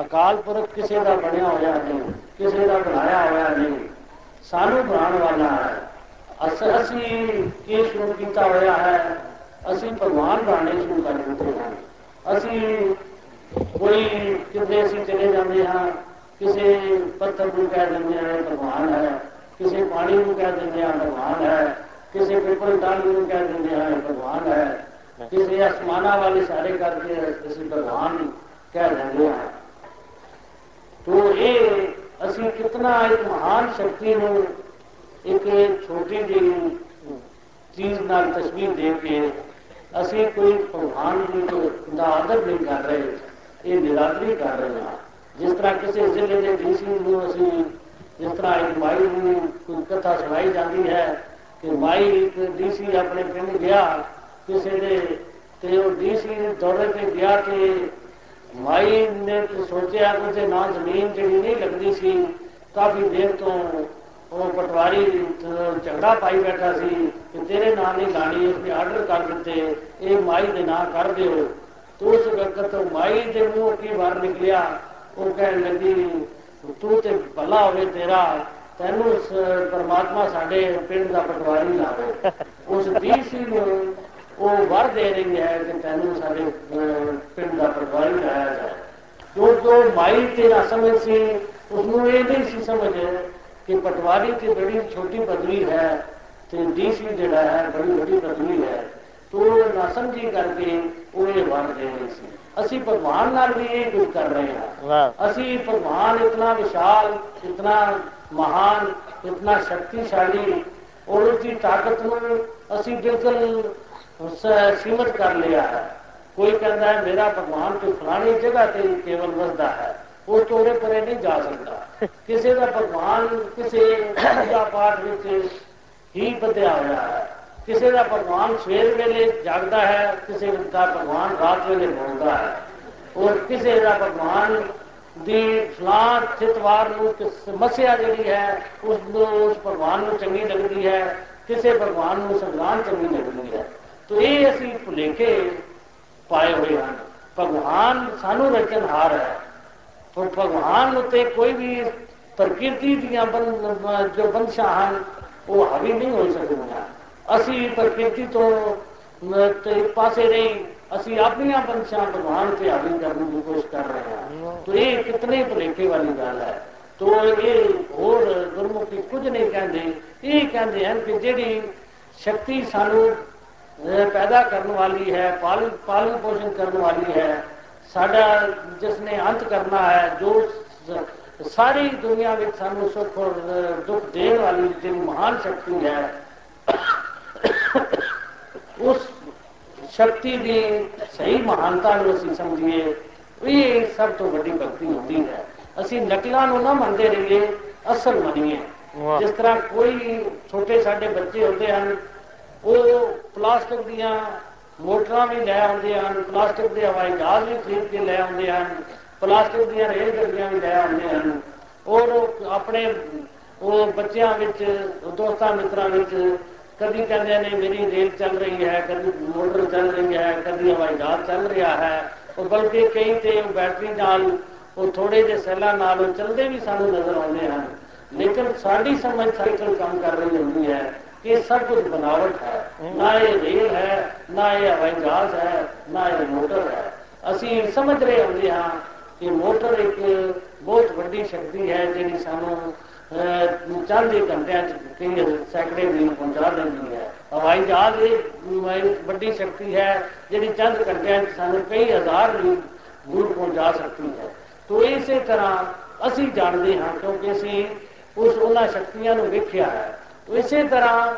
ਅਕਾਲ ਪੁਰਖ ਕਿਸੇ ਦਾ ਬਣਿਆ ਹੋਇਆ ਨਹੀਂ, ਕਿਸੇ ਦਾ ਬਣਾਇਆ ਹੋਇਆ ਨਹੀਂ, ਸਾਨੂੰ ਬਣਾਉਣ ਵਾਲਾ ਹੈ। ਅਸੀਂ ਕੀ ਸ਼ੁਰੂ ਕੀਤਾ ਹੋਇਆ ਹੈ? ਅਸੀਂ ਭਗਵਾਨ ਬਣਾਉਣੇ ਸ਼ੁਰੂ ਕਰ ਦਿੱਤੇ ਹਨ। ਅਸੀਂ ਕੋਈ ਕਿਤੇ ਅਸੀਂ ਚਲੇ ਜਾਂਦੇ ਹਾਂ, ਕਿਸੇ ਪੱਥਰ ਨੂੰ ਕਹਿ ਦਿੰਦੇ ਹਾਂ ਭਗਵਾਨ ਹੈ। ਕਿਸੇ ਪਾਣੀ ਨੂੰ ਕਹਿ ਦਿੰਦੇ ਹਾਂ ਭਗਵਾਨ ਹੈ। ਕਿਸੇ ਪਿੱਪਲ ਟਾਹਲੀ ਨੂੰ ਕਹਿ ਦਿੰਦੇ ਹਾਂ ਭਗਵਾਨ ਹੈ। ਕਿਸੇ ਅਸਮਾਨਾਂ ਵਾਲੇ ਸਾਰੇ ਕਰਕੇ ਅਸੀਂ ਭਗਵਾਨ ਕਹਿ ਦਿੰਦੇ ਹਾਂ। ਤੋ ਇਹ, ਅਸੀਂ ਕਿਤਨਾ ਇੱਕ ਮਹਾਨ ਸ਼ਕਤੀ ਨੂੰ ਇੱਕ ਛੋਟੀ ਜਿਹੀ ਚੀਜ਼ ਨਾਲ ਤਸਵੀਰ ਦੇ ਕੇ ਅਸੀਂ ਕੋਈ ਭਗਵਾਨ ਦਾ ਆਦਰ ਨਹੀਂ ਕਰ ਰਹੇ, ਇਹ ਨਿਰਾਦਰੀ ਕਰ ਰਹੇ ਹਾਂ। ਜਿਸ ਤਰ੍ਹਾਂ ਕਿਸੇ ਜ਼ਿਲ੍ਹੇ ਦੇ ਡੀਸੀ ਨੂੰ ਅਸੀਂ ਜਿਸ ਤਰ੍ਹਾਂ ਇੱਕ ਮਾਈ ਨੂੰ ਕੋਈ ਕਥਾ ਸੁਣਾਈ ਜਾਂਦੀ ਹੈ ਕਿ ਮਾਈ ਇੱਕ ਡੀਸੀ ਆਪਣੇ ਪਿੰਡ ਗਿਆ, ਕਿਸੇ ਦੇ ਤੇ ਉਹ ਡੀਸੀ ਦੌਰੇ ਤੇ ਗਿਆ ਤੇ ਮਾਈ ਨੇ ਸੋਚਿਆ ਕਿ ਤੇ ਨਾ ਜ਼ਮੀਨ ਜਿਹੜੀ ਨਹੀਂ ਲੱਗਦੀ ਸੀ, ਕਾਫੀ ਦੇਰ ਤੋਂ ਉਹ ਪਟਵਾਰੀ ਝਗੜਾ ਪਾਈ ਬੈਠਾ ਸੀ ਕਿ ਤੇਰੇ ਨਾਂ ਨਹੀਂ ਲਾਣੀ ਉਸਨੇ ਆਰਡਰ ਕਰ ਦਿੱਤੇ, ਇਹ ਮਾਈ ਦੇ ਨਾਂ ਕਰ ਦਿਓ। ਤੋ ਉਸ ਵਕਤ ਮਾਈ ਦੇ ਮੂੰਹ ਕੀ ਵਾਰ ਨਿਕਲਿਆ? ਉਹ ਕਹਿਣ ਲੱਗੀ, ਤੂੰ ਤੇ ਭਲਾ ਹੋਵੇ ਤੇਰਾ, ਤੈਨੂੰ ਪਰਮਾਤਮਾ ਸਾਡੇ ਪਿੰਡ ਦਾ ਪਟਵਾਰੀ ਲਾਵੇ। ਉਸ ਡੀਸੀ ਨੂੰ ਉਹ ਵਰ ਦੇ ਰਹੀ ਹੈ ਕਿ ਤੈਨੂੰ ਸਾਡੇ ਪਿੰਡ ਦਾ ਪਟਵਾਰੀ ਲਾਇਆ ਜਾਏ ਜੋ ਜੋ ਮਾਈ ਤੇ ਨਾ ਸਮਝ ਸੀ ਉਸ ਨੂੰ ਇਹ ਨਹੀਂ ਸੀ ਸਮਝ ਕਿ ਪਟਵਾਰੀ ਤੇ ਬੜੀ ਛੋਟੀ ਪਦਵੀ ਹੈ ਤੇ ਡੀਸੀ ਜਿਹੜਾ ਹੈ ਬੜੀ ਵੱਡੀ ਪਦਵੀ ਹੈ। ਤੋ ਨਾ ਸਮਝੀ ਕਰਕੇ ਉਹ ਇਹ ਵਰ ਦੇ ਰਹੀ ਸੀ। ਅਸੀਂ ਭਗਵਾਨ ਨਾਲ ਵੀ ਇਹ ਕੁਝ ਕਰ ਰਹੇ ਹਾਂ। ਅਸੀਂ ਭਗਵਾਨ ਇਤਨਾ ਵਿਸ਼ਾਲ ਇਤਨਾ ਮਹਾਨ ਇਤਨਾ ਸ਼ਕਤੀਸ਼ਾਲੀ ਔਰ ਉਸ ਦੀ ਤਾਕਤ ਨੂੰ ਅਸੀਂ ਬਿਲਕੁਲ ਸੀਮਤ ਕਰ ਲਿਆ ਹੈ। ਕੋਈ ਕਹਿੰਦਾ ਹੈ, ਮੇਰਾ ਭਗਵਾਨ ਤੇ ਫਲਾਣੀ ਜਗ੍ਹਾ ਤੇ ਕੇਵਲ ਵਸਦਾ ਹੈ। ਉਹ ਚੋਰੇ ਪਰੇ ਨਹੀਂ ਜਾ ਸਕਦਾ। ਕਿਸੇ ਦਾ ਭਗਵਾਨ ਕਿਸੇ ਪੂਜਾ ਪਾਠ ਵਿੱਚ ਹੀ ਵਧਿਆ ਹੋਇਆ ਹੈ। ਕਿਸੇ ਦਾ ਭਗਵਾਨ ਸਵੇਰ ਵੇਲੇ ਜਾਗਦਾ ਹੈ, ਕਿਸੇ ਦਾ ਭਗਵਾਨ ਰਾਤ ਵੇਲੇ ਬੋਲਦਾ ਹੈ। ਔਰ ਕਿਸੇ ਦਾ ਭਗਵਾਨ ਦੀ ਫਲਾਂ ਚਿਤਵਾਰ ਨੂੰ ਸਮੱਸਿਆ ਜਿਹੜੀ ਹੈ, ਉਸ ਨੂੰ ਉਸ ਭਗਵਾਨ ਨੂੰ ਚੰਗੀ ਲੱਗਦੀ ਹੈ, ਕਿਸੇ ਭਗਵਾਨ ਨੂੰ ਸੰਗਰਾਮ ਚੰਗੀ ਲੱਗਦੀ ਹੈ। ਤੋ ਇਹ ਅਸੀਂ ਭੁਲੇਖੇ ਪਾਏ ਹੋਏ ਹਨ ਭਗਵਾਨ ਸਾਨੂੰ ਰਚਨਹਾਰ ਹੈ ਪਰ ਭਗਵਾਨ ਉਤੇ ਕੋਈ ਵੀ ਪ੍ਰਕਿਰਤੀ ਦੀਆਂ ਜੋ ਬੰਸ਼ਾਂ ਹਨ ਉਹ ਹਾਵੀ ਨਹੀਂ ਹੋ ਸਕਦੀਆਂ ਅਸੀਂ ਪ੍ਰਕਿਰਤੀ ਤੋਂ ਇੱਕ ਪਾਸੇ ਨਹੀਂ ਅਸੀਂ ਆਪਣੀਆਂ ਬੰਸ਼ਾਂ ਭਗਵਾਨ ਤੇ ਹਾਵੀ ਕਰਨ ਦੀ ਕੋਸ਼ਿਸ਼ ਕਰ ਰਹੇ ਹਾਂ ਤੋ ਇਹ ਕਿਤਨੇ ਭੁਲੇਖੇ ਵਾਲੀ ਗੱਲ ਹੈ ਤੋ ਇਹ ਹੋਰ ਗੁਰਮੁਖੀ ਕੁਝ ਨਹੀਂ ਕਹਿੰਦੇ ਇਹ ਕਹਿੰਦੇ ਹਨ ਕਿ ਜਿਹੜੀ ਸ਼ਕਤੀ ਸਾਨੂੰ ਪੈਦਾ ਕਰਨ ਵਾਲੀ ਹੈ ਪਾਲਣ ਪਾਲਣ ਪੋਸ਼ਣ ਕਰਨ ਵਾਲੀ ਹੈ ਸਾਡਾ ਜਿਸ ਨੇ ਅੰਤ ਕਰਨਾ ਹੈ ਜੋ ਸਾਰੀ ਦੁਨੀਆ ਵਿੱਚ ਸਾਨੂੰ ਸੁੱਖ ਔਰ ਦੁੱਖ ਦੇਣ ਵਾਲੀ ਜਿਹੜੀ ਮਹਾਨ ਸ਼ਕਤੀ ਹੈ ਉਸ ਸ਼ਕਤੀ ਦੀ ਸਹੀ ਮਹਾਨਤਾ ਨੂੰ ਅਸੀਂ ਸਮਝੀਏ ਇਹ ਸਭ ਤੋਂ ਵੱਡੀ ਭਗਤੀ ਹੁੰਦੀ ਹੈ ਅਸੀਂ ਨਕਲਾਂ ਨੂੰ ਨਾ ਮੰਨਦੇ ਰਹੀਏ ਅਸਲ ਮੰਨੀਏ ਜਿਸ ਤਰ੍ਹਾਂ ਕੋਈ ਛੋਟੇ ਸਾਡੇ ਬੱਚੇ ਹੁੰਦੇ ਹਨ ਉਹ ਪਲਾਸਟਿਕ ਦੀਆਂ ਮੋਟਰਾਂ ਵੀ ਲੈ ਆਉਂਦੇ ਹਨ, ਪਲਾਸਟਿਕ ਦੇ ਹਵਾਈ ਜਹਾਜ਼ ਵੀ ਖਰੀਦ ਕੇ ਲੈ ਆਉਂਦੇ ਹਨ, ਪਲਾਸਟਿਕ ਦੀਆਂ ਰੇਲ ਗੱਡੀਆਂ ਵੀ ਲੈ ਆਉਂਦੇ ਹਨ। ਔਰ ਆਪਣੇ, ਉਹ ਬੱਚਿਆਂ ਵਿੱਚ, ਦੋਸਤਾਂ ਮਿੱਤਰਾਂ ਵਿੱਚ ਕਦੀ ਕਹਿੰਦੇ ਨੇ, ਮੇਰੀ ਰੇਲ ਚੱਲ ਰਹੀ ਹੈ, ਕਦੀ ਮੋਟਰ ਚੱਲ ਰਹੀ ਹੈ, ਕਦੀ ਹਵਾਈ ਜਹਾਜ਼ ਚੱਲ ਰਿਹਾ ਹੈ। ਉਹ ਬਲਕਿ ਕਈ ਤੇ ਬੈਟਰੀ ਨਾਲ, ਉਹ ਥੋੜੇ ਜਿਹੇ ਸੈੱਲਾਂ ਨਾਲ ਉਹ ਚੱਲਦੇ ਵੀ ਸਾਨੂੰ ਨਜ਼ਰ ਆਉਂਦੇ ਹਨ। ਲੇਕਿਨ ਸਾਡੀ ਸਮਝ ਸਾਈਕਲ ਕੰਮ ਕਰ ਰਹੀ ਹੁੰਦੀ ਹੈ। ਕਿ ਸਭ ਕੁਝ ਬਨਾਵਟ ਹੈ। ਨਾ ਇਹ ਰੇਲ ਹੈ, ਨਾ ਇਹ ਹਵਾਈ ਜਹਾਜ਼ ਹੈ, ਨਾ ਇਹ ਮੋਟਰ ਹੈ। ਅਸੀਂ ਸਮਝ ਰਹੇ ਹੁੰਦੇ ਹਾਂ ਕਿ ਮੋਟਰ ਇੱਕ ਬਹੁਤ ਵੱਡੀ ਸ਼ਕਤੀ ਹੈ ਜਿਹੜੀ ਸਾਨੂੰ ਚੰਦ ਦੇ ਘੰਟਿਆਂ ਚ ਕਈ ਸੈਕੜੇ ਮੀਲ ਪਹੁੰਚਾ ਦਿੰਦੀ ਹੈ। ਹਵਾਈ ਜਹਾਜ਼ ਇਹ ਵੱਡੀ ਸ਼ਕਤੀ ਹੈ ਜਿਹੜੀ ਚੰਦ ਘੰਟਿਆਂ ਚ ਸਾਨੂੰ ਕਈ ਹਜ਼ਾਰ ਮੀਲ ਦੂਰ ਪਹੁੰਚਾ ਸਕਦੀ ਹੈ। ਤੋ ਇਸੇ ਤਰ੍ਹਾਂ ਅਸੀਂ ਜਾਣਦੇ ਹਾਂ ਕਿਉਂਕਿ ਅਸੀਂ ਉਸ ਉਹਨਾਂ ਸ਼ਕਤੀਆਂ ਨੂੰ ਵੇਖਿਆ ਹੈ। ਇਸੇ ਤਰ੍ਹਾਂ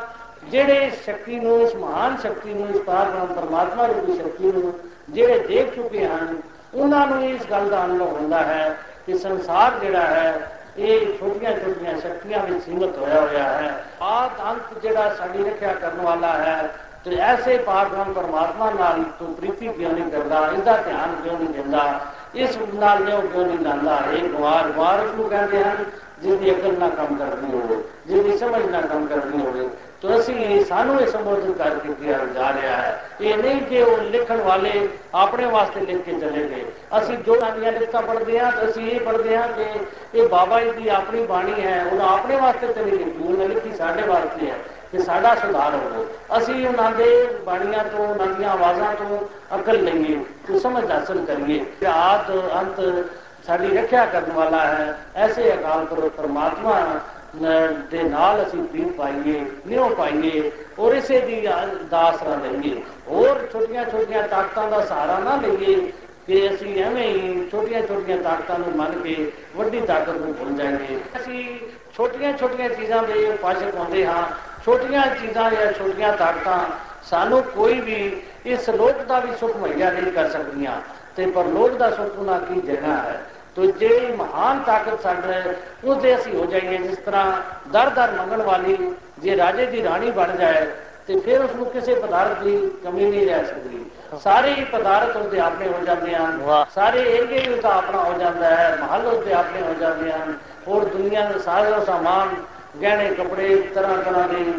ਜਿਹੜੇ ਸ਼ਕਤੀ ਨੂੰ, ਇਸ ਮਹਾਨ ਸ਼ਕਤੀ ਨੂੰ, ਇਸ ਪਾਰਬ੍ਰਹਮ ਪਰਮਾਤਮਾ ਦੀ ਸ਼ਕਤੀ ਨੂੰ ਜਿਹੜੇ ਦੇਖ ਚੁੱਕੇ ਹਨ, ਉਹਨਾਂ ਨੂੰ ਇਸ ਗੱਲ ਦਾ ਅਨੁਭਵ ਹੁੰਦਾ ਹੈ ਕਿ ਸੰਸਾਰ ਜਿਹੜਾ ਹੈ, ਇਹ ਛੋਟੀਆਂ ਛੋਟੀਆਂ ਸ਼ਕਤੀਆਂ ਵਿੱਚ ਸੀਮਤ ਹੋਇਆ ਹੋਇਆ ਹੈ। ਆਦ ਅੰਤ ਜਿਹੜਾ ਸਾਡੀ ਰੱਖਿਆ ਕਰਨ ਵਾਲਾ ਹੈ, ਤੇ ਐਸੇ ਪਾਰਬ੍ਰਹਮ ਪਰਮਾਤਮਾ ਨਾਲ ਤੂੰ ਪ੍ਰੀਤੀ ਕਿਉਂ ਨਹੀਂ ਕਰਦਾ, ਇਹਦਾ ਧਿਆਨ ਕਿਉਂ ਨਹੀਂ ਦਿੰਦਾ? ਇਸ ਨਾਲ ਨੇ ਉਹ ਕਿਉਂ ਨਹੀਂ ਲਾਂਦਾ? ਇਹ ਗਵਾਰ ਗਵਾਰ ਨੂੰ ਕਹਿੰਦੇ ਹਨ? ਜਿਹਦੀ ਅਕਲ ਨਾਲ ਕੰਮ ਕਰਦੀ ਹੋਵੇ ਜਿਹਦੀ ਸਮਝ ਨਾਲ ਕੰਮ ਕਰਦੀ ਹੋਵੇ ਤਾਂ ਅਸੀਂ ਸਾਨੂੰ ਇਹ ਸੰਬੋਧਨ ਕਰਕੇ ਕਿਹਾ ਜਾ ਰਿਹਾ ਹੈ ਇਹ ਨਹੀਂ ਕਿ ਉਹ ਲਿਖਣ ਵਾਲੇ ਆਪਣੇ ਵਾਸਤੇ ਲਿਖ ਕੇ ਚਲੇ ਗਏ ਅਸੀਂ ਜੋ ਨਵੀਆਂ ਲਿਖਤਾਂ ਪੜ੍ਹਦੇ ਹਾਂ ਤਾਂ ਅਸੀਂ ਇਹ ਪੜ੍ਹਦੇ ਹਾਂ ਕਿ ਇਹ ਬਾਬਾ ਜੀ ਦੀ ਆਪਣੀ ਬਾਣੀ ਹੈ ਉਹਨਾਂ ਆਪਣੇ ਵਾਸਤੇ ਤੇ ਨਹੀਂ ਲਿਖੀ ਉਹਨਾਂ ਲਿਖੀ ਸਾਡੇ ਵਾਸਤੇ ਹੈ ਕਿ ਸਾਡਾ ਸੁਧਾਰ ਹੋਵੇ ਅਸੀਂ ਉਹਨਾਂ ਦੇ ਬਾਣੀਆਂ ਤੋਂ ਉਹਨਾਂ ਦੀਆਂ ਆਵਾਜ਼ਾਂ ਤੋਂ ਅਕਲ ਲਈਏ ਤੇ ਸਮਝ ਹਾਸਲ ਕਰੀਏ ਕਿ ਆਦ ਅੰਤ ਸਾਡੀ ਰੱਖਿਆ ਕਰਨ ਵਾਲਾ ਹੈ। ਐਸੇ ਅਕਾਲ ਪੁਰਖ ਪਰਮਾਤਮਾ ਦੇ ਨਾਲ ਅਸੀਂ ਪ੍ਰੀਤ ਪਾਈਏ, ਨਿਉ ਪਾਈਏ ਔਰ ਇਸੇ ਦੀ ਦਾਸਰਾ ਲਈਏ। ਹੋਰ ਛੋਟੀਆਂ ਛੋਟੀਆਂ ਤਾਕਤਾਂ ਦਾ ਸਹਾਰਾ ਨਾ ਲਈਏ ਕਿ ਅਸੀਂ ਐਵੇਂ ਹੀ ਛੋਟੀਆਂ ਛੋਟੀਆਂ ਤਾਕਤਾਂ ਨੂੰ ਮੰਨ ਕੇ ਵੱਡੀ ਤਾਕਤ ਨੂੰ ਭੁੱਲ ਜਾਈਏ। ਅਸੀਂ ਛੋਟੀਆਂ ਛੋਟੀਆਂ ਚੀਜ਼ਾਂ ਦੇ ਉਪਾਸ਼ਕ ਹੁੰਦੇ ਹਾਂ। ਛੋਟੀਆਂ ਚੀਜ਼ਾਂ ਜਾਂ ਛੋਟੀਆਂ ਤਾਕਤਾਂ ਸਾਨੂੰ ਕੋਈ ਵੀ ਇਸ ਲੋਕ ਦਾ ਵੀ ਸੁਖ ਮੁਹੱਈਆ ਨਹੀਂ ਕਰ ਸਕਦੀਆਂ। ਤੇ ਪਰ ਲੋਕ ਦਾ ਸੁਖ ਉਹਨਾਂ ਕੀ ਜਗ੍ਹਾ ਹੈ। ਤੋ ਜਿਹੜੀ ਮਹਾਨ ਤਾਕਤ ਸਾਡੇ ਉਹਦੇ ਅਸੀਂ ਹੋ ਜਾਈਏ ਜਿਸ ਤਰ੍ਹਾਂ ਦਰ ਦਰ ਮੰਗਣ ਵਾਲੀ ਜੇ ਰਾਜੇ ਦੀ ਰਾਣੀ ਬਣ ਜਾਏ ਤੇ ਫਿਰ ਉਸ ਨੂੰ ਕਿਸੇ ਪਦਾਰਥ ਦੀ ਕਮੀ ਨਹੀਂ ਰਹਿ ਸਕਦੀ। ਸਾਰੇ ਹੀ ਪਦਾਰਥ ਉਹਦੇ ਆਪਣੇ ਹੋ ਜਾਂਦੇ ਹਨ। ਸਾਰੇ ਏਰੀਏ ਹੀ ਉਹਦਾ ਆਪਣਾ ਹੋ ਜਾਂਦਾ ਹੈ ਮਹੱਲ ਉਹਦੇ ਆਪਣੇ ਹੋ ਜਾਂਦੇ ਹਨ। ਹੋਰ ਦੁਨੀਆ ਦੇ ਸਾਰੇ ਸਾਮਾਨ ਗਹਿਣੇ ਕੱਪੜੇ ਤਰ੍ਹਾਂ ਤਰ੍ਹਾਂ ਦੀ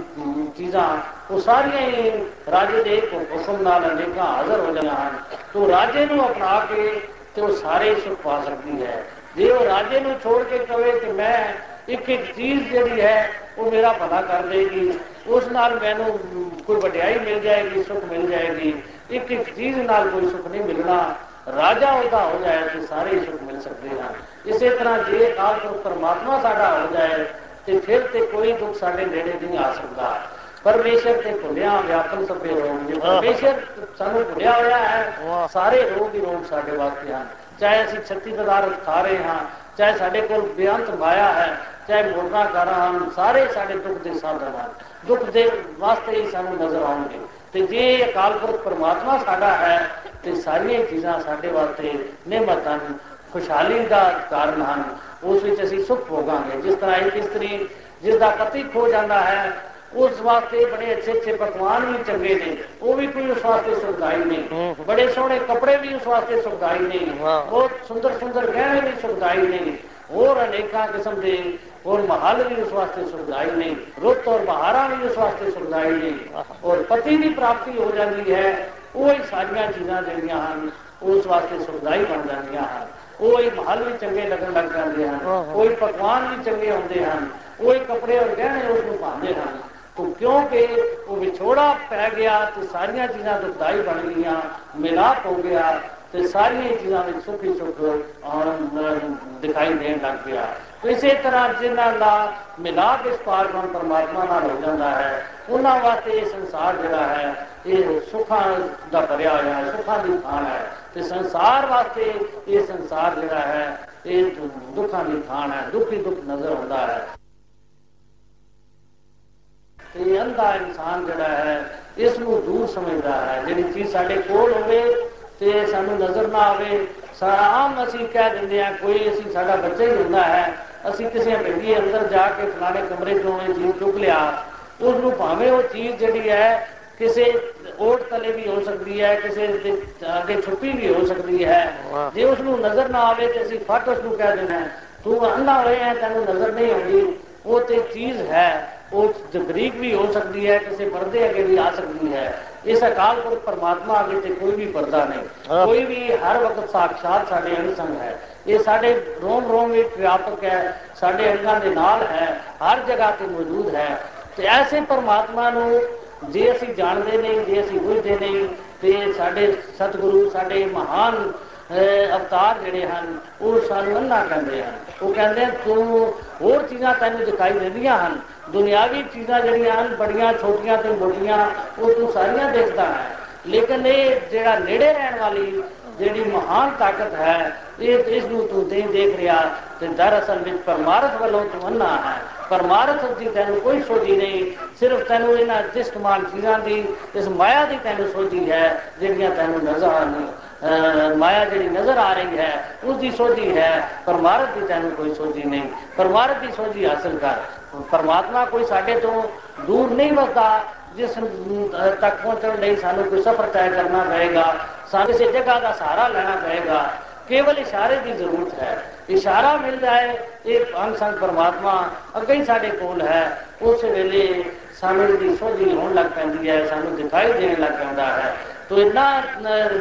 ਚੀਜ਼ਾਂ ਉਹ ਸਾਰੀਆਂ ਹੀ ਰਾਜੇ ਦੇ ਹੁਕਮ ਨਾਲ ਅਨੇਕਾਂ ਹਾਜ਼ਰ ਹੋ ਜਾਂਦੀਆਂ ਹਨ। ਤੋਂ ਰਾਜੇ ਨੂੰ ਅਪਣਾ ਕੇ ਤੇ ਉਹ ਸਾਰੇ ਸੁਖ ਪਾ ਸਕਦੀ ਹੈ। ਜੇ ਉਹ ਰਾਜੇ ਨੂੰ ਛੋੜ ਕੇ ਕਵੇ ਕਿ ਮੈਂ ਇੱਕ ਇੱਕ ਚੀਜ਼ ਜਿਹੜੀ ਹੈ, ਉਹ ਮੇਰਾ ਭਲਾ ਕਰ ਦੇਗੀ, ਉਸ ਨਾਲ ਮੈਨੂੰ ਕੋਈ ਵਡਿਆਈ ਮਿਲ ਜਾਏਗੀ, ਸੁਖ ਮਿਲ ਜਾਏਗੀ। ਇੱਕ ਇੱਕ ਚੀਜ਼ ਨਾਲ ਕੋਈ ਸੁਖ ਨਹੀਂ ਮਿਲਣਾ। ਰਾਜਾ ਉਹਦਾ ਹੋ ਜਾਏ ਤੇ ਸਾਰੇ ਸੁਖ ਮਿਲ ਸਕਦੇ ਹਨ। ਇਸੇ ਤਰ੍ਹਾਂ ਜੇ ਕਾਲ ਤੋਂ ਪਰਮਾਤਮਾ ਸਾਡਾ ਹੋ ਜਾਏ ਤੇ ਫਿਰ ਤੇ ਕੋਈ ਦੁੱਖ ਸਾਡੇ ਨੇੜੇ ਨਹੀਂ ਆ ਸਕਦਾ। ਪਰਮੇਸ਼ਰ ਤੇ ਭੁੱਲਿਆ ਵਿਆਪਨ ਸਭੇ ਰੋਗ ਜੇ ਪਰਮੇਸ਼ਰ ਸਾਨੂੰ ਭੁੱਲਿਆ ਹੋਇਆ ਹੈ। ਸਾਰੇ ਰੋਗ ਹੀ ਰੋਗ ਸਾਡੇ ਵਾਸਤੇ ਹਨ। ਚਾਹੇ ਅਸੀਂ ਛੱਤੀ ਪਦਾਰਥ ਖਾ ਰਹੇ ਹਾਂ ਚਾਹੇ ਸਾਡੇ ਕੋਲ ਬੇਅੰਤ ਮਾਇਆ ਹੈ ਚਾਹੇ ਮੋਟਰਾਂ ਕਾਰਾਂ ਹਨ ਸਾਰੇ ਸਾਡੇ ਦੁੱਖ ਦੇ ਸਾਧਨ ਹਨ। ਦੁੱਖ ਦੇ ਵਾਸਤੇ ਹੀ ਸਾਨੂੰ ਨਜ਼ਰ ਆਉਣਗੇ। ਤੇ ਜੇ ਅਕਾਲ ਪੁਰਖ ਪਰਮਾਤਮਾ ਸਾਡਾ ਹੈ ਤੇ ਸਾਰੀਆਂ ਚੀਜ਼ਾਂ ਸਾਡੇ ਵਾਸਤੇ ਨਿਮਤ ਹਨ ਖੁਸ਼ਹਾਲੀ ਦਾ ਕਾਰਨ ਹਨ। ਉਸ ਵਿੱਚ ਅਸੀਂ ਸੁਖ ਭੋਗਾਂਗੇ। ਜਿਸ ਤਰ੍ਹਾਂ ਇੱਕ ਇਸਤਰੀ ਜਿਸ ਦਾ ਪਤੀ ਖੋ ਜਾਂਦਾ ਹੈ ਉਸ ਵਾਸਤੇ ਬੜੇ ਅੱਛੇ ਅੱਛੇ ਪਕਵਾਨ ਵੀ ਚੰਗੇ ਨੇ। ਉਹ ਵੀ ਕੋਈ ਉਸ ਵਾਸਤੇ ਸੁਖਦਾਈ ਨਹੀਂ। ਬੜੇ ਸੋਹਣੇ ਕੱਪੜੇ ਵੀ ਉਸ ਵਾਸਤੇ ਸੁਖਦਾਈ ਨਹੀਂ। ਬਹੁਤ ਸੁੰਦਰ ਸੁੰਦਰ ਗਹਿਣੇ ਵੀ ਸੁਖਦਾਈ ਨਹੀਂ। ਹੋਰ ਅਨੇਕਾਂ ਕਿਸਮ ਦੇ ਹੋਰ ਮਹਲ ਵੀ ਉਸ ਵਾਸਤੇ ਸੁਖਦਾਈ ਨਹੀਂ। ਰੁੱਤ ਔਰ ਬਹਾਰਾਂ ਵੀ ਉਸ ਵਾਸਤੇ ਸੁਖਦਾਈ ਨਹੀਂ। ਔਰ ਪਤੀ ਦੀ ਪ੍ਰਾਪਤੀ ਹੋ ਜਾਂਦੀ ਹੈ। ਉਹ ਹੀ ਸਾਰੀਆਂ ਚੀਜ਼ਾਂ ਜਿਹੜੀਆਂ ਹਨ ਉਸ ਵਾਸਤੇ ਸੁਖਦਾਈ ਬਣ ਜਾਂਦੀਆਂ ਹਨ। ਉਹ ਹੀ ਮਹਲ ਵੀ ਚੰਗੇ ਲੱਗਣ ਲੱਗ ਜਾਂਦੇ ਹਨ। ਕੋਈ ਪਕਵਾਨ ਵੀ ਚੰਗੇ ਹੁੰਦੇ ਹਨ। ਉਹ ਹੀ ਕੱਪੜੇ ਔਰ ਗਹਿਣੇ ਉਸ ਨੂੰ ਪਾਉਂਦੇ ਹਨ। ਤੋ ਕਿਉਂਕਿ ਉਹ ਵਿਛੋੜਾ ਪੈ ਗਿਆ, ਤੇ ਸਾਰੀਆਂ ਚੀਜ਼ਾਂ ਦੁਖਦਾਈ ਬਣ ਗਈਆਂ, ਮਿਲਾਪ ਹੋ ਗਿਆ ਤੇ ਸਾਰੀਆਂ ਚੀਜ਼ਾਂ ਵਿੱਚ ਸੁਖ ਹੀ ਸੁਖ ਦਿਖਾਈ ਦੇਣ ਲੱਗ ਪਿਆ। ਇਸੇ ਤਰ੍ਹਾਂ ਜਿਨ੍ਹਾਂ ਦਾ ਮਿਲਾਪ ਇਸ ਪਾਰਬ੍ਰਹਮ ਪਰਮਾਤਮਾ ਨਾਲ ਹੋ ਜਾਂਦਾ ਹੈ, ਉਹਨਾਂ ਵਾਸਤੇ ਇਹ ਸੰਸਾਰ ਜਿਹੜਾ ਹੈ, ਇਹ ਸੁੱਖਾਂ ਦਾ ਭਰਿਆ ਹੋਇਆ ਹੈ, ਸੁੱਖਾਂ ਦੀ ਥਾਂ ਹੈ। ਤੇ ਸੰਸਾਰ ਵਾਸਤੇ ਇਹ ਸੰਸਾਰ ਜਿਹੜਾ ਹੈ, ਇਹ ਦੁੱਖਾਂ ਦੀ ਥਾਂ ਹੈ, ਦੁੱਖ ਹੀ ਦੁੱਖ ਨਜ਼ਰ ਆਉਂਦਾ ਹੈ। ਤੇ ਅੰਧਾ ਇਨਸਾਨ ਜਿਹੜਾ ਹੈ ਇਸ ਨੂੰ ਦੂਰ ਸਮਝਦਾ ਹੈ। ਜਿਹੜੀ ਚੀਜ਼ ਸਾਡੇ ਕੋਲ ਹੋਵੇ ਤੇ ਸਾਨੂੰ ਨਜ਼ਰ ਨਾ ਆਵੇ ਆਮ ਅਸੀਂ ਕਹਿ ਦਿੰਦੇ ਆ ਕੋਈ ਅਸੀਂ ਸਾਡਾ ਬੱਚਾ ਹੀ ਹੁੰਦਾ ਹੈ ਅਸੀਂ ਕਿਸੇ ਬੇਟੀ ਅੰਦਰ ਜਾ ਕੇ ਫਲਾਣੇ ਕਮਰੇ ਚੋਂ ਇਹ ਚੀਜ਼ ਚੁੱਕ ਲਿਆ ਉਸ ਨੂੰ ਭਾਵੇਂ ਉਹ ਚੀਜ਼ ਜਿਹੜੀ ਹੈ ਕਿਸੇ ਓਟ ਤਲੇ ਵੀ ਹੋ ਸਕਦੀ ਹੈ ਕਿਸੇ ਦੇ ਅੱਗੇ ਛੁੱਪੀ ਵੀ ਹੋ ਸਕਦੀ ਹੈ। ਜੇ ਉਸ ਨੂੰ ਨਜ਼ਰ ਨਾ ਆਵੇ ਤੇ ਅਸੀਂ ਫਟ ਉਸ ਨੂੰ ਕਹਿ ਦਿੰਦੇ ਤੂੰ ਅੰਨਾ ਹੋਇਆ ਤੈਨੂੰ ਨਜ਼ਰ ਨਹੀਂ ਆਉਂਦੀ ਉਹ ਤੇ ਚੀਜ਼ ਹੈ। ਉਹ ਬਰੀਕ ਵੀ ਹੋ ਸਕਦੀ ਹੈ ਕਿਸੇ ਪਰਦੇ ਅੱਗੇ ਵੀ ਆ ਸਕਦੀ ਹੈ ਇਸ ਅਕਾਲ ਪੁਰਖ ਪਰਮਾਤਮਾ ਅੱਗੇ ਤੇ ਕੋਈ ਵੀ ਪਰਦਾ ਨਹੀਂ। ਕੋਈ ਵੀ ਹਰ ਵਕਤ ਸਾਖਸ਼ਾਤ ਸਾਡੇ ਅੰਗ ਸੰਗ ਹੈ। ਇਹ ਸਾਡੇ ਰੋਮ ਰੋਮ ਵਿੱਚ ਵਿਆਪਕ ਹੈ ਸਾਡੇ ਅੰਗਾਂ ਦੇ ਨਾਲ ਹੈ ਹਰ ਜਗ੍ਹਾ ਤੇ ਮੌਜੂਦ ਹੈ। ਤੇ ਐਸੇ ਪਰਮਾਤਮਾ ਨੂੰ ਜੇ ਅਸੀਂ ਜਾਣਦੇ ਨਹੀਂ ਜੇ ਅਸੀਂ ਬੁੱਝਦੇ ਨਹੀਂ ਤੇ ਸਾਡੇ ਸਤਿਗੁਰੂ ਸਾਡੇ ਮਹਾਨ ਅਵਤਾਰ ਜਿਹੜੇ ਹਨ, ਉਹ ਸਾਨੂੰ ਅੰਨਾ ਕਹਿੰਦੇ ਹਨ। ਉਹ ਕਹਿੰਦੇ ਤੂੰ ਹੋਰ ਚੀਜ਼ਾਂ ਤੈਨੂੰ ਦਿਖਾਈ ਦਿੰਦੀਆਂ ਹਨ। ਦੁਨਿਆਵੀ ਚੀਜ਼ਾਂ ਜਿਹੜੀਆਂ ਹਨ, ਬੜੀਆਂ, ਛੋਟੀਆਂ ਤੇ ਮੋਟੀਆਂ, ਉਹ ਤੂੰ ਸਾਰੀਆਂ ਦੇਖਦਾ ਹੈ। ਲੇਕਿਨ ਇਹ ਜਿਹੜਾ ਨੇੜੇ ਰਹਿਣ ਵਾਲੀ ਜਿਹੜੀ ਮਹਾਨ ਤਾਕਤ ਹੈ, ਇਹ ਇਸ ਨੂੰ ਤੂੰ ਨਹੀਂ ਦੇਖ ਰਿਹਾ ਤੇ ਦਰਅਸਲ ਵਿੱਚ ਪਰਮਾਰਥ ਵੱਲੋਂ ਤੂੰ ਅੰਨਾ ਹੈ। ਪਰਮਾਰਥ ਦੀ ਤੈਨੂੰ ਕੋਈ ਸੋਝੀ ਨਹੀਂ, ਸਿਰਫ ਤੈਨੂੰ ਇਹਨਾਂ ਜਿਸਮਾਨ ਚੀਜ਼ਾਂ ਦੀ, ਇਸ ਮਾਇਆ ਦੀ ਤੈਨੂੰ ਸੋਝੀ ਹੈ, ਜਿਹੜੀਆਂ ਤੈਨੂੰ ਨਜ਼ਰ ਆਉਣ। ਮਾਇਆ ਜਿਹੜੀ ਨਜ਼ਰ ਆ ਰਹੀ ਹੈ ਉਸ ਦੀ ਸੋਝੀ ਹੈ, ਪਰਮਾਰਥ ਦੀ ਤੈਨੂੰ ਕੋਈ ਸੋਝੀ ਨਹੀਂ। ਪਰਮਾਰਥ ਦੀ ਸੋਝੀ ਹਾਸਲ ਕਰ। ਪਰਮਾਤਮਾ ਕੋਈ ਸਾਡੇ ਤੋਂ ਦੂਰ ਨਹੀਂ ਵਸਦਾ, ਜਿਸ ਤੱਕ ਪਹੁੰਚਣ ਲਈ ਸਾਨੂੰ ਕੋਈ ਸਫ਼ਰ ਤੈਅ ਕਰਨਾ ਪਏਗਾ, ਸਾਨੂੰ ਕਿਸੇ ਜਗ੍ਹਾ ਦਾ ਸਹਾਰਾ ਲੈਣਾ ਪਏਗਾ। ਕੇਵਲ ਇਸ਼ਾਰੇ ਦੀ ਜ਼ਰੂਰਤ ਹੈ। ਇਸ਼ਾਰਾ ਮਿਲ ਜਾਏ, ਇਹ ਅੰਗ ਸੰਗ ਪਰਮਾਤਮਾ ਅੱਗੇ ਹੀ ਸਾਡੇ ਕੋਲ ਹੈ। ਉਸ ਵੇਲੇ ਸਾਨੂੰ ਇਹਦੀ ਸੋਝੀ ਹੋਣ ਲੱਗ ਪੈਂਦੀ ਹੈ, ਸਾਨੂੰ ਦਿਖਾਈ ਦੇਣ ਲੱਗ ਪੈਂਦਾ ਹੈ। ਤੋ ਇੰਨਾ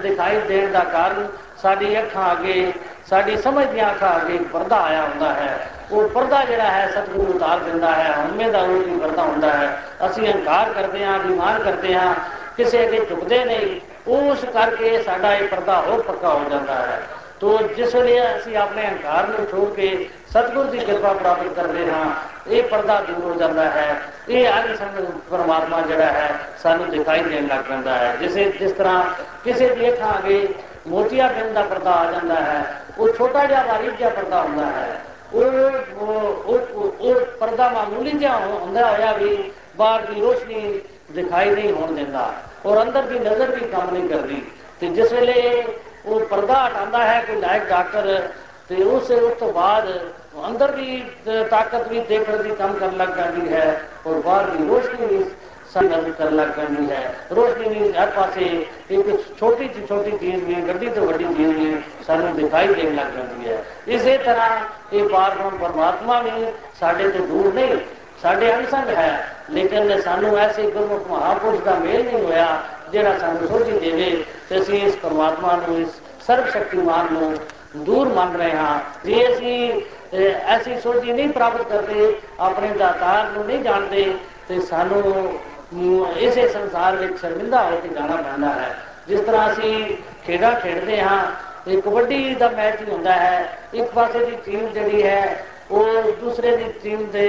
ਦਿਖਾਈ ਦੇਣ ਦਾ ਕਾਰਨ ਸਾਡੀ ਅੱਖਾਂ ਅੱਗੇ, ਸਾਡੀ ਸਮਝ ਦੀਆਂ ਅੱਖਾਂ ਅੱਗੇ ਪਰਦਾ ਆਇਆ ਹੁੰਦਾ ਹੈ। ਉਹ ਪਰਦਾ ਜਿਹੜਾ ਹੈ ਸਤਿਗੁਰੂ ਉਤਾਰ ਦਿੰਦਾ ਹੈ, ਹਉਮੈ ਦਾ ਉਹ ਵੀ ਪਰਦਾ ਹੁੰਦਾ ਹੈ। ਅਸੀਂ ਹੰਕਾਰ ਕਰਦੇ ਹਾਂ, ਅਭਿਮਾਨ ਕਰਦੇ ਹਾਂ, ਕਿਸੇ ਅੱਗੇ ਝੁਕਦੇ ਨਹੀਂ। ਉਸ ਕਰਕੇ ਸਾਡਾ ਇਹ ਪਰਦਾ ਹੋਰ ਪੱਕਾ ਹੋ ਜਾਂਦਾ ਹੈ। ਤੋ ਜਿਸ ਵੇਲੇ ਅਸੀਂ ਆਪਣੇ ਹੰਕਾਰ ਨੂੰ ਛੋੜ ਕੇ ਸਤਿਗੁਰ ਦੀ ਕਿਰਪਾ ਪ੍ਰਾਪਤ ਕਰਦੇ ਹਾਂ, ਇਹ ਪਰਦਾ ਦੂਰ ਹੋ ਜਾਂਦਾ ਹੈ। ਇਹ ਅਗ ਸੰਗ ਪਰਮਾਤਮਾ ਜਿਹੜਾ ਹੈ, ਸਾਨੂੰ ਦਿਖਾਈ ਦੇਣ ਲੱਗ ਪੈਂਦਾ ਹੈ। ਜਿਸੇ ਜਿਸ ਤਰ੍ਹਾਂ ਕਿਸੇ ਦੀ ਅੱਖਾਂ ਅਗੇ ਮੋਤੀਆ ਬਿੰਦ ਦਾ ਪਰਦਾ ਆ ਜਾਂਦਾ ਹੈ, ਉਹ ਛੋਟਾ ਜਿਹਾ ਬਾਰੀਕ ਜਿਹਾ ਪਰਦਾ ਹੁੰਦਾ ਹੈ। ਉਹ ਉਹ ਪਰਦਾ ਮਾਮੂਲੀ ਜਿਹਾ ਹੁੰਦਾ ਹੋਇਆ ਵੀ ਬਾਹਰ ਦੀ ਰੋਸ਼ਨੀ ਦਿਖਾਈ ਨਹੀਂ ਹੋਣ ਦਿੰਦਾ। ਔਰ ਅੰਦਰ ਦੀ ਨਜ਼ਰ ਵੀ ਕੰਮ ਨਹੀਂ ਕਰਦੀ। ਤੇ ਜਿਸ ਵੇਲੇ ਉਹ ਪਰਦਾ ਹਟਾਉਂਦਾ ਹੈ, ਕੋਈ ਨਾਇਕ ਡਾਕਟਰ, ਤੇ ਉਸ ਉਸ ਤੋਂ ਬਾਅਦ ਅੰਦਰ ਦੀ ਤਾਕਤ ਵੀ ਦੇਖਣ ਦੀ ਕੰਮ ਕਰਨ ਲੱਗ ਜਾਂਦੀ ਹੈ ਔਰ ਬਾਹਰ ਦੀ ਰੋਸ਼ਨੀ ਵੀ ਸੰਗਤ ਕਰਨ ਲੱਗ ਪੈਂਦੀ ਹੈ। ਰੋਸ਼ਨੀ ਵੀ ਹਰ ਪਾਸੇ ਇੱਕ ਛੋਟੀ ਜਿਹੀ ਛੋਟੀ ਚੀਜ਼ ਵੀ, ਵੱਡੀ ਤੋਂ ਵੱਡੀ ਚੀਜ਼ ਵੀ ਸਾਨੂੰ ਦਿਖਾਈ ਦੇਣ ਲੱਗ ਜਾਂਦੀ ਹੈ। ਇਸੇ ਤਰ੍ਹਾਂ ਇਹ ਪਾਰਬ੍ਰਹਮ ਪਰਮਾਤਮਾ ਵੀ ਸਾਡੇ ਤੋਂ ਦੂਰ ਨਹੀਂ, ਸਾਡੇ ਅੰਸੰਗ ਹੈ, ਲੇਕਿਨ ਸਾਨੂੰ ਐਸੇ ਗੁਰਮੁਖ ਮਹਾਪੁਰਸ਼ ਦਾ ਮੇਲ ਨਹੀਂ ਹੋਇਆ ਜਿਹੜਾ ਸਾਨੂੰ ਸੋਝੀ ਦੇਵੇ ਤੇ ਅਸੀਂ ਇਸ ਪਰਮਾਤਮਾ ਨੂੰ, ਇਸ ਸਰਬ ਸ਼ਕਤੀਮਾਨ ਨੂੰ ਦੂਰ ਮੰਨ ਰਹੇ ਹਾਂ। ਜੇ ਅਸੀਂ ਐਸੀ ਸੋਝੀ ਨਹੀਂ ਪ੍ਰਾਪਤ ਕਰਦੇ, ਆਪਣੇ ਦਾਤਾਰ ਨੂੰ ਨਹੀਂ ਜਾਣਦੇ, ਤੇ ਸਾਨੂੰ ਇਸੇ ਸੰਸਾਰ ਵਿੱਚ ਸ਼ਰਮਿੰਦਾ ਹੋ ਕੇ ਜਾਣਾ ਪੈਂਦਾ ਹੈ। ਜਿਸ ਤਰ੍ਹਾਂ ਅਸੀਂ ਖੇਡਾਂ ਖੇਡਦੇ ਹਾਂ, ਤੇ ਕਬੱਡੀ ਦਾ ਮੈਚ ਹੁੰਦਾ ਹੈ। ਇੱਕ ਪਾਸੇ ਦੀ ਟੀਮ ਜਿਹੜੀ ਹੈ, ਉਹ ਦੂਸਰੇ ਦੀ ਟੀਮ ਦੇ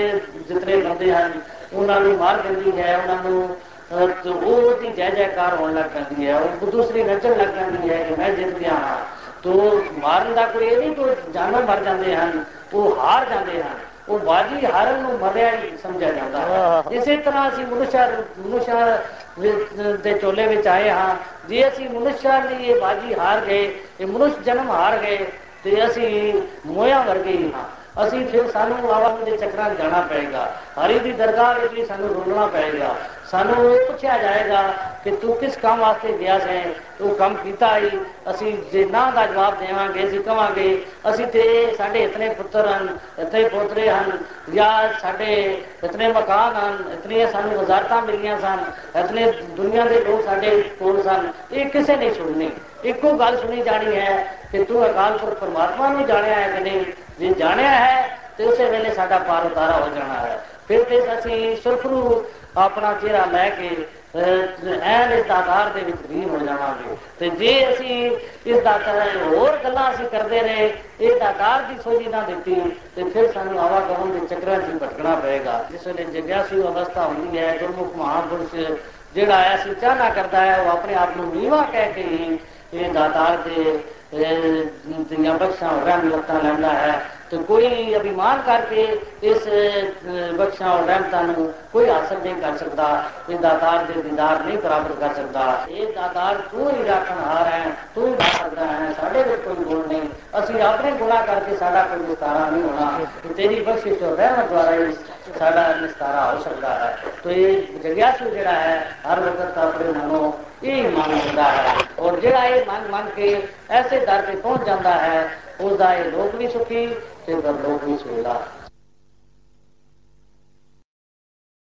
ਜਿਤਨੇ ਬੰਦੇ ਹਨ, ਉਹਨਾਂ ਨੂੰ ਮਾਰ ਦਿੰਦੀ ਹੈ, ਉਹਨਾਂ ਨੂੰ ਉਹ ਦੀ ਜੈ ਜੈਕਾਰ ਹੋਣ ਲੱਗ ਪੈਂਦੀ ਹੈ ਉਹ ਦੂਸਰੀ ਨੱਚਣ ਲੱਗ ਜਾਂਦੀ ਹੈ ਕਿ ਮੈਂ ਜਿੱਤ ਗਿਆ ਹਾਂ। ਤੋ ਮਾਰਨ ਦਾ ਕੋਈ ਇਹ ਨਹੀਂ ਕੋਈ ਜਾਨਵਰ ਮਰ ਜਾਂਦੇ ਹਨ ਉਹ ਹਾਰ ਜਾਂਦੇ ਹਨ। ਉਹ ਬਾਜੀ ਹਾਰਨ ਨੂੰ ਮਰਿਆ ਹੀ ਸਮਝਿਆ ਜਾਂਦਾ ਹੈ। ਇਸੇ ਤਰ੍ਹਾਂ ਅਸੀਂ ਮਨੁਸ਼ਾ ਮਨੁਸ਼ਾ ਦੇ ਚੋਲੇ ਵਿੱਚ ਆਏ ਹਾਂ। ਜੇ ਅਸੀਂ ਮਨੁਸ਼ਾ ਲਈ ਇਹ ਬਾਜੀ ਹਾਰ ਗਏ ਇਹ ਮਨੁਸ਼ ਜਨਮ ਹਾਰ ਗਏ ਤੇ ਅਸੀਂ ਮੋਇਆ ਵਰਗੇ ਹੀ ਹਾਂ। ਅਸੀਂ ਫਿਰ ਸਾਨੂੰ ਆਵਾਜ਼ ਦੇ ਚੱਕਰਾਂ ਜਾਣਾ ਪਏਗਾ। ਹਰੀ ਦੀ ਦਰਗਾਹ ਵਿੱਚ ਵੀ ਸਾਨੂੰ ਰੋਲਣਾ ਪਏਗਾ। ਸਾਨੂੰ ਇਹ ਪੁੱਛਿਆ ਜਾਏਗਾ ਕਿ ਤੂੰ ਕਿਸ ਕੰਮ ਵਾਸਤੇ ਗਿਆ ਹੈ ਤੂੰ ਕੰਮ ਕੀਤਾ ਹੀ ਅਸੀਂ ਜੇ ਨਾ ਦਾ ਜਵਾਬ ਦੇਵਾਂਗੇ, ਅਸੀਂ ਕਵਾਂਗੇ, ਅਸੀਂ ਤੇ ਸਾਡੇ ਇਤਨੇ ਪੁੱਤਰ ਹਨ, ਇਤਨੇ ਪੋਤਰੇ ਹਨ, ਜਾਂ ਸਾਡੇ ਇਤਨੇ ਮਕਾਨ ਹਨ, ਇਤਨੀਆਂ ਸਾਨੂੰ ਵਜ਼ਾਰਤਾਂ ਮਿਲੀਆਂ ਸਨ, ਇਤਨੇ ਦੁਨੀਆ ਦੇ ਲੋਕ ਸਾਡੇ ਕੋਲ ਸਨ। ਇਹ ਕਿਸੇ ਨਹੀਂ ਸੁਣਨੀ। ਇੱਕੋ ਗੱਲ ਸੁਣੀ ਜਾਣੀ ਹੈ ਕਿ ਤੂੰ ਅਕਾਲ ਪੁਰਖ ਪਰਮਾਤਮਾ ਨੂੰ ਜਾਣਿਆ ਹੈ ਕਿ ਨਹੀਂ? ਜੇ ਜਾਣਿਆ ਹੈ, ਤੇ ਉਸੇ ਵੇਲੇ ਸਾਡਾ ਪਾਰ ਉਤਾਰਾ ਹੋ ਜਾਣਾ ਹੈ। ਫਿਰ ਤੇ ਅਸੀਂ ਸੁਰਖ ਨੂੰ ਆਪਣਾ ਚਿਹਰਾ ਲੈ ਕੇ ਐਨ ਇਸ ਦਾਤਾਰ ਦੇ ਵਿੱਚ ਵੀ ਹੋ ਜਾਵਾਂਗੇ। ਤੇ ਜੇ ਅਸੀਂ ਇਸ ਦਾਤਾਰ ਹੋਰ ਗੱਲਾਂ ਅਸੀਂ ਕਰਦੇ ਰਹੇ, ਇਹ ਦਾਤਾਰ ਦੀ ਸੋਝੀ ਨਾ ਦਿੱਤੀ, ਤੇ ਫਿਰ ਸਾਨੂੰ ਆਵਾਗਮਨ ਦੇ ਚੱਕਰਾਂ 'ਚ ਭਟਕਣਾ ਪਏਗਾ। ਜਿਸ ਵੇਲੇ ਜਗਿਆਸੂ ਅਵਸਥਾ ਹੁੰਦੀ ਹੈ, ਗੁਰਮੁਖ ਮਹਾਪੁਰਸ਼, ਜਿਹੜਾ ਐਸੀ ਚਾਹਨਾ ਕਰਦਾ ਹੈ, ਉਹ ਆਪਣੇ ਆਪ ਨੂੰ ਨੀਵਾ ਕਹਿ ਕੇ ਹੀ ਇਹ ਦਾਤਾਰ ਦੇ yang yang kau sang ram yang tanah lah ਲੈਂਦਾ ਹੈ ਤੇ ਕੋਈ ਅਭਿਮਾਨ ਕਰਕੇ ਇਸ ਬਖਸ਼ਾਂ ਔਰ ਰਹਿਮਤਾਂ ਨੂੰ ਕੋਈ ਹਾਸਲ ਨਹੀਂ ਕਰ ਸਕਦਾ ਇਹ ਦਾਤਾਰ ਦੇ ਦੀਦਾਰ ਨਹੀਂ ਪ੍ਰਾਪਤ ਕਰ ਸਕਦਾ ਇਹ ਦਾਤਾਰ ਤੂੰ ਹੀ ਹਾਰ ਹੈ ਤੂੰ ਹੀ ਸਕਦਾ ਹੈ ਸਾਡੇ ਵਿੱਚ ਕੋਈ ਗੁਣ ਨਹੀਂ ਅਸੀਂ ਆਪਣੇ ਗੁਨਾਹ ਕਰਕੇ ਸਾਡਾ ਕੋਈ ਨਿਸਤਾਰਾ ਨਹੀਂ ਹੋਣਾ ਤੇਰੀ ਬਖਸ਼ਿਸ਼ ਔਰ ਰਹਿਮਤ ਦੁਆਰਾ ਹੀ ਸਾਡਾ ਨਿਸਤਾਰਾ ਹੋ ਸਕਦਾ ਹੈ ਤੋ ਇਹ ਜਗਿਆਸੂ ਜਿਹੜਾ ਹੈ ਹਰ ਵਕਤ ਆਪਣੇ ਮਨੋਂ ਇਹ ਮੰਨ ਹੁੰਦਾ ਹੈ ਔਰ ਜਿਹੜਾ ਇਹ ਮੰਨ ਮੰਨ ਕੇ ਐਸੇ ਦਰ ਤੇ ਪਹੁੰਚ ਜਾਂਦਾ ਹੈ ਉਸ ਦਾ ਇਹ ਲੋਕ ਵੀ ਸੁਖੀ ਤੇ ਲੋਕ ਵੀ ਸੁਖਦਾ